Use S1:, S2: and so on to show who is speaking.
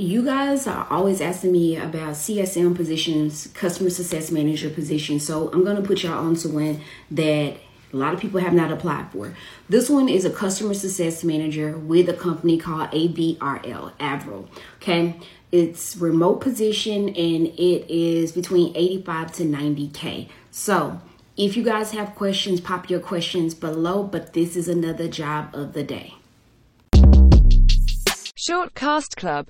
S1: you guys are always asking me about CSM positions, customer success manager positions. So I'm going to put y'all onto one that a lot of people have not applied for. This one is a customer success manager with a company called ABRL, Avril. Okay. It's remote position and it is between 85 to 90K. So if you guys have questions, pop your questions below, but this is another job of the day.
S2: Shortcast Club